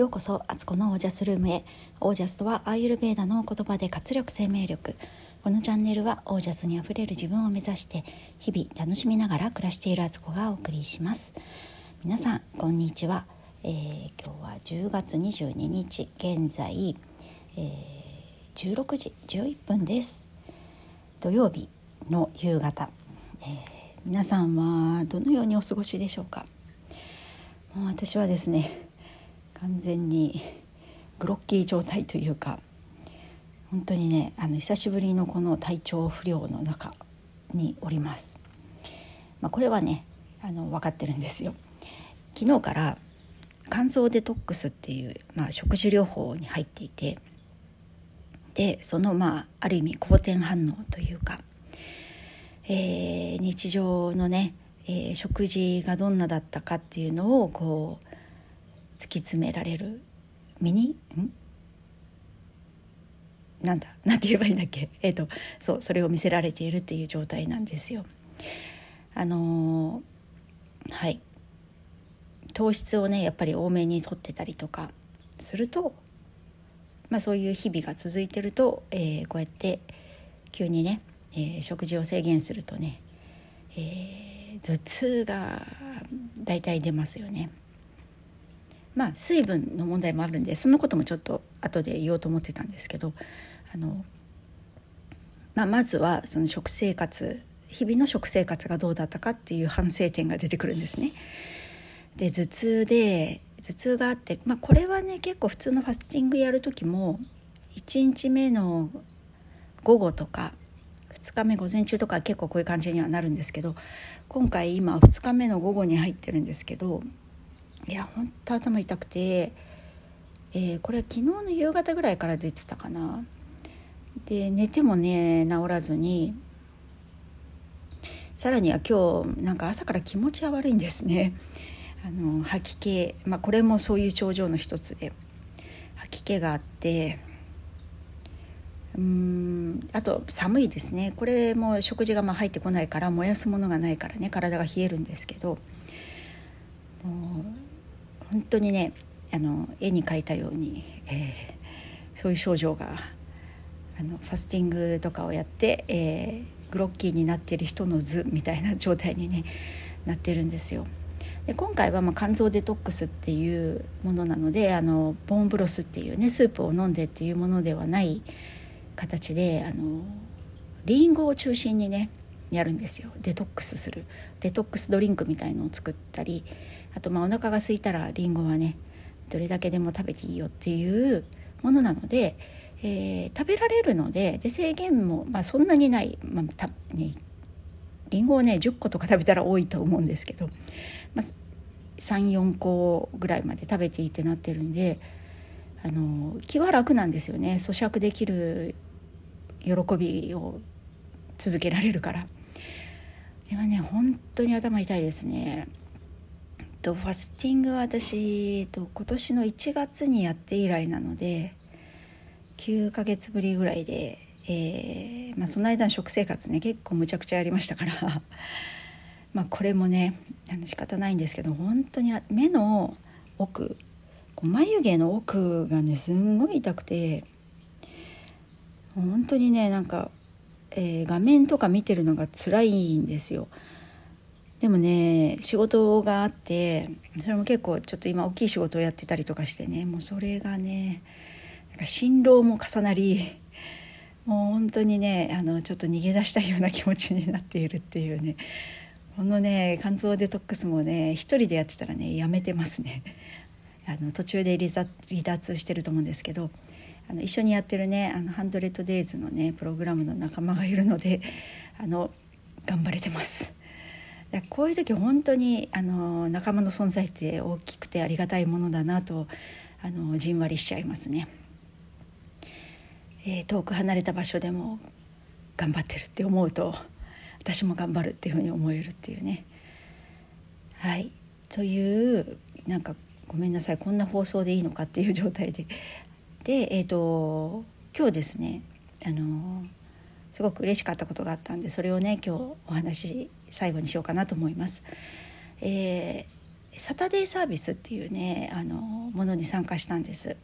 ようこそアツコのオージャスルームへ。オージャスとはアーユルベーダの言葉で活力生命力。このチャンネルはオージャスにあふれる自分を目指して日々楽しみながら暮らしているアツコがお送りします。皆さんこんにちは、えー、今日は10月22日現在、えー、16時11分です。土曜日の夕方、えー、皆さんはどのようにお過ごしでしょうか？もう私はですね完全にグロッキー状態というか本当にねあの久しぶりのこの体調不良の中におります。まあ、これはねあの分かってるんですよ。昨日から肝臓デトックスっていう、まあ、食事療法に入っていてでそのまあある意味好転反応というか、えー、日常のね、えー、食事がどんなだったかっていうのをこう突き詰められる？ミニ？ん？なんだ？なんて言えばいいんだっけ？えっ、ー、とそうそれを見せられているっていう状態なんですよ。あのー、はい。糖質をねやっぱり多めにとってたりとかすると、まあ、そういう日々が続いてると、えー、こうやって急にね、えー、食事を制限するとね、え、頭痛が大体出ますよね。まあ水分の問題もあるんでそのこともちょっと後で言おうと思ってたんですけどあの、まあ、まずはその食生活日々の食生活がどうだったかっていう反省点が出てくるんですね。で頭痛で頭痛があって、まあ、これはね結構普通のファスティングやる時も1日目の午後とか2日目午前中とか結構こういう感じにはなるんですけど今回今2日目の午後に入ってるんですけどいやほんと頭痛くて、えー、これは昨日の夕方ぐらいから出てたかな。で寝てもね治らずにさらには今日なんか朝から気持ちは悪いんですね。あの吐き気、まあ、これもそういう症状の一つで吐き気があってうんあと寒いですね。これも食事がまあ入ってこないから燃やすものがないからね体が冷えるんですけどもう本当にねあの絵に描いたように、えー、そういう症状があのファスティングとかをやって、えー、グロッキーになってる人の図みたいな状態に、ね、なってるんですよ。で今回はまあ肝臓デトックスっていうものなのであのボーンブロスっていうねスープを飲んでっていうものではない形であのリンゴを中心にねやるんですよ。デトックスする。デトックスドリンクみたいのを作ったりあとまあお腹が空いたらりんごはねどれだけでも食べていいよっていうものなので、えー、食べられるのでで制限も、まあ、そんなにない、まあたね、りんごをね10個とか食べたら多いと思うんですけど、まあ、34個ぐらいまで食べていいってなってるんであの気は楽なんですよね。咀嚼できる喜びを続けられるから。でもね本当に頭痛いですね。とファスティングは私、と、今年の1月にやって以来なので9ヶ月ぶりぐらいで、えー、まあ、その間の食生活ね結構むちゃくちゃやりましたから まこれもねあの仕方ないんですけど本当に目の奥眉毛の奥がねすんごい痛くて本当にねなんか、えー、画面とか見てるのが辛いんですよ。でもね仕事があってそれも結構ちょっと今大きい仕事をやってたりとかしてね。もうそれがねなんか辛労も重なりもう本当にねあのちょっと逃げ出したいような気持ちになっているっていうね。このね肝臓デトックスもね一人でやってたらねやめてますね。あの途中で離脱してると思うんですけどあの一緒にやってるねあのハンドレッドデイズのねプログラムの仲間がいるので あの頑張れてます。こういう時本当にあの仲間の存在って大きくてありがたいものだなとあのじんわりしちゃいますね。えー、遠く離れた場所でも頑張ってるって思うと私も頑張るっていうふうに思えるっていうね。はいというなんかごめんなさいこんな放送でいいのかっていう状態ででえっ、ー、と今日ですねあのすごく嬉しかったことがあったんでそれをね今日お話最後にしようかなと思います。えー、サタデーサービスっていうねあのものに参加したんです。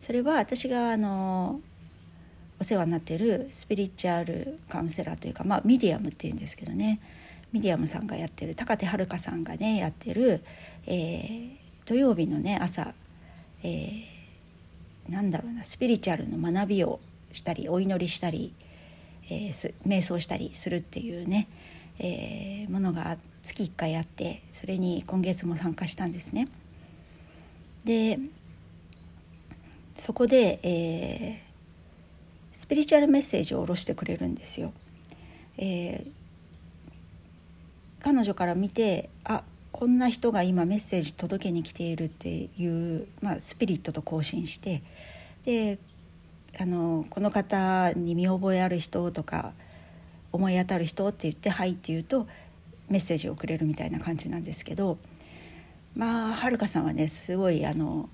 それは私があのお世話になってるスピリチュアルカウンセラーというか、まあ、ミディアムっていうんですけどねミディアムさんがやってる高手遥さんがねやってる、えー、土曜日のね朝、えー、なんだろうなスピリチュアルの学びをしたりお祈りしたり、えー、瞑想したりするっていうね、えー、ものが月1回あってそれに今月も参加したんですね。でそこで、えー、スピリチュアルメッセージを下ろしてくれるんですよ。えー、彼女から見てあこんな人が今メッセージ届けに来ているっていう、まあ、スピリットと交信してであのこの方に見覚えある人とか思い当たる人って言って「はい」って言うとメッセージをくれるみたいな感じなんですけどまあはるかさんはねすごいあの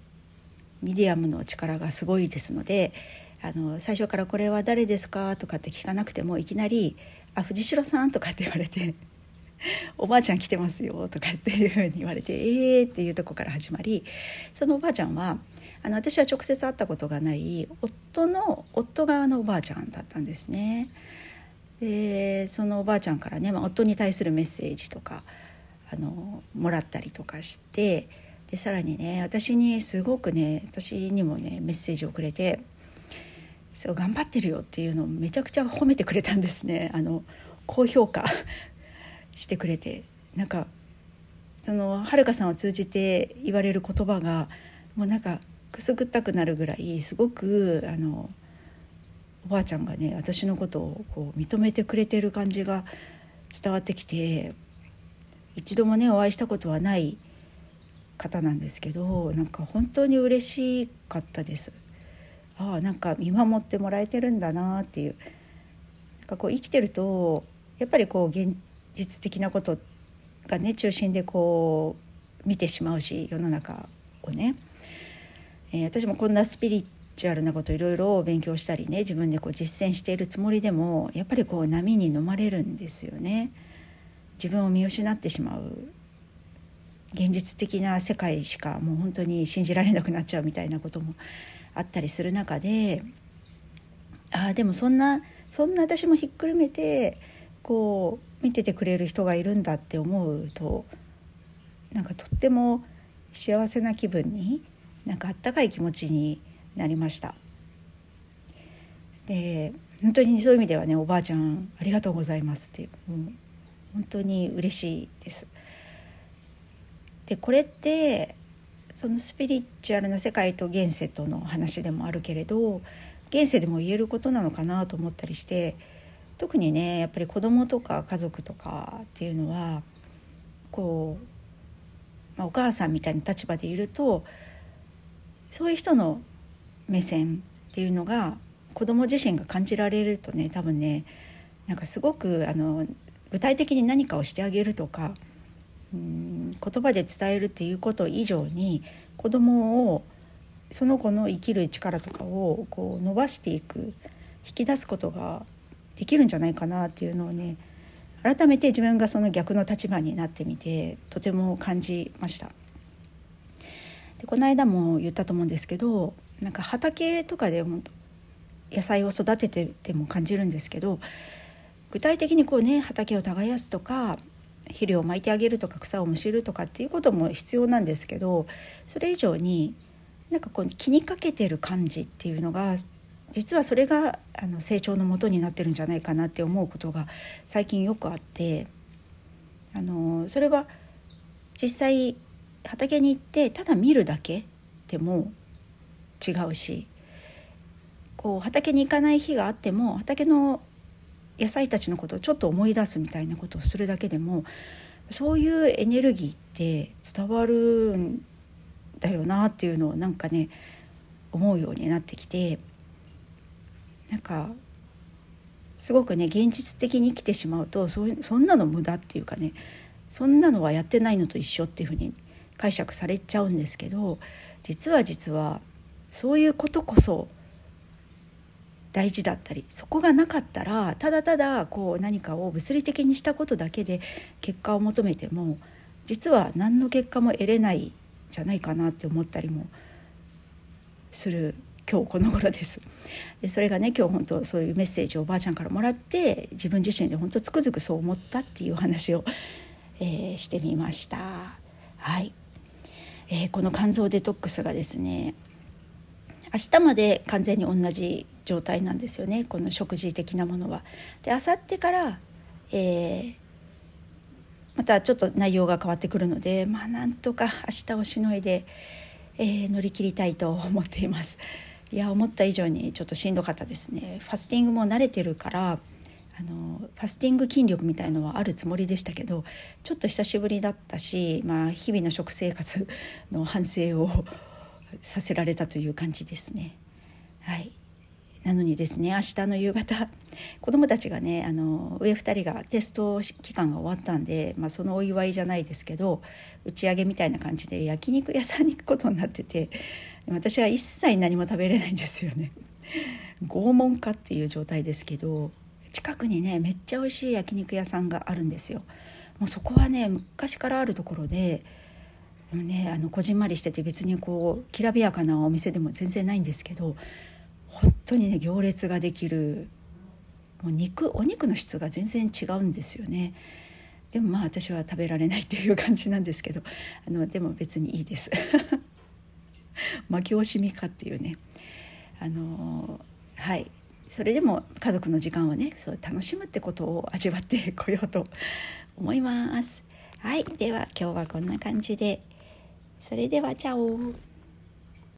ミディアムの力がすごいですのであの最初から「これは誰ですか?」とかって聞かなくてもいきなり「あ藤代さん」とかって言われて「おばあちゃん来てますよ」とかっていうふうに言われて「えー」っていうとこから始まりそのおばあちゃんはあの私は直接会ったことがない夫の夫側のおばあちゃんだったんですね。でそのおばあちゃんからね、まあ、夫に対するメッセージとかあのもらったりとかしてでさらにね私にすごくね私にもねメッセージをくれて「そう頑張ってるよ」っていうのをめちゃくちゃ褒めてくれたんですねあの高評価してくれてなんかそのはるかさんを通じて言われる言葉がもうなんかくすぐったくなるぐらいすごくあのおばあちゃんがね私のことをこう認めてくれてる感じが伝わってきて一度もねお会いしたことはない方なんですけどなんか本当に嬉しかったです。ああなんか見守ってもらえてるんだなっていうなんかこう生きてるとやっぱりこう現実的なことがね中心でこう見てしまうし世の中をね、えー、私もこんなスピリチュアルなこといろいろ勉強したりね自分でこう実践しているつもりでもやっぱりこう波に飲まれるんですよね。自分を見失ってしまう現実的な世界しかもう本当に信じられなくなっちゃうみたいなこともあったりする中でああでもそんなそんな私もひっくるめてこう見ててくれる人がいるんだって思うとなんかとっても幸せな気分になんかあったかい気持ちになりました。で本当にそういう意味ではねおばあちゃんありがとうございますってもう本当に嬉しいです。でこれってそのスピリチュアルな世界と現世との話でもあるけれど現世でも言えることなのかなと思ったりして特にねやっぱり子供とか家族とかっていうのはこう、まあ、お母さんみたいな立場でいるとそういう人の目線っていうのが子供自身が感じられるとね多分ねなんかすごくあの具体的に何かをしてあげるとかうん言葉で伝えるっていうこと以上に子供をその子の生きる力とかをこう伸ばしていく引き出すことができるんじゃないかなっていうのをね改めて自分がその逆の立場になってみてとても感じました。でこの間も言ったと思うんですけどなんか畑とかでも野菜を育ててても感じるんですけど具体的にこうね畑を耕すとか肥料をまいてあげるとか草をむしるとかっていうことも必要なんですけどそれ以上になんかこう気にかけてる感じっていうのが実はそれがあの成長のもとになってるんじゃないかなって思うことが最近よくあってあのそれは実際畑に行ってただ見るだけでも違うしこう畑に行かない日があっても畑の野菜たちのことをちょっと思い出すみたいなことをするだけでもそういうエネルギーって伝わるんだよなっていうのをなんかね思うようになってきてなんかすごくね現実的に生きてしまうとそそんなの無駄っていうかねそんなのはやってないのと一緒っていうふうに解釈されちゃうんですけど実は実はそういうことこそ大事だったりそこがなかったらただただこう何かを物理的にしたことだけで結果を求めても実は何の結果も得れないじゃないかなって思ったりもする今日この頃ですでそれがね今日本当そういうメッセージをおばあちゃんからもらって自分自身で本当つくづくそう思ったっていう話を、えー、してみましたはい、えー、この肝臓デトックスがですね明日まで完全に同じ状態なんですよねこの食事的なものは。で明後日から、えー、またちょっと内容が変わってくるのでまあなんとか明日をしのいで、えー、乗り切りたいと思っています。いや思った以上にちょっとしんどかったですねファスティングも慣れてるからあのファスティング筋力みたいのはあるつもりでしたけどちょっと久しぶりだったし、まあ、日々の食生活の反省を させられたという感じですね。はいなのにですね明日の夕方子どもたちがねあの上2人がテスト期間が終わったんで、まあ、そのお祝いじゃないですけど打ち上げみたいな感じで焼肉屋さんに行くことになってて私は一切何も食べれないんですよね。拷問かっていう状態ですけど近くにねめっちゃ美味しい焼肉屋さんがあるんですよ。もうそこはね昔からあるところででもねあのこじんまりしてて別にこうきらびやかなお店でも全然ないんですけど本当にね行列ができるもう肉お肉の質が全然違うんですよね。でもまあ私は食べられないっていう感じなんですけどあのでも別にいいです。負け惜しみかっていうね。あのはい。それでも家族の時間をねそう楽しむってことを味わってこようと思います。はい。では今日はこんな感じで。それではチャオ。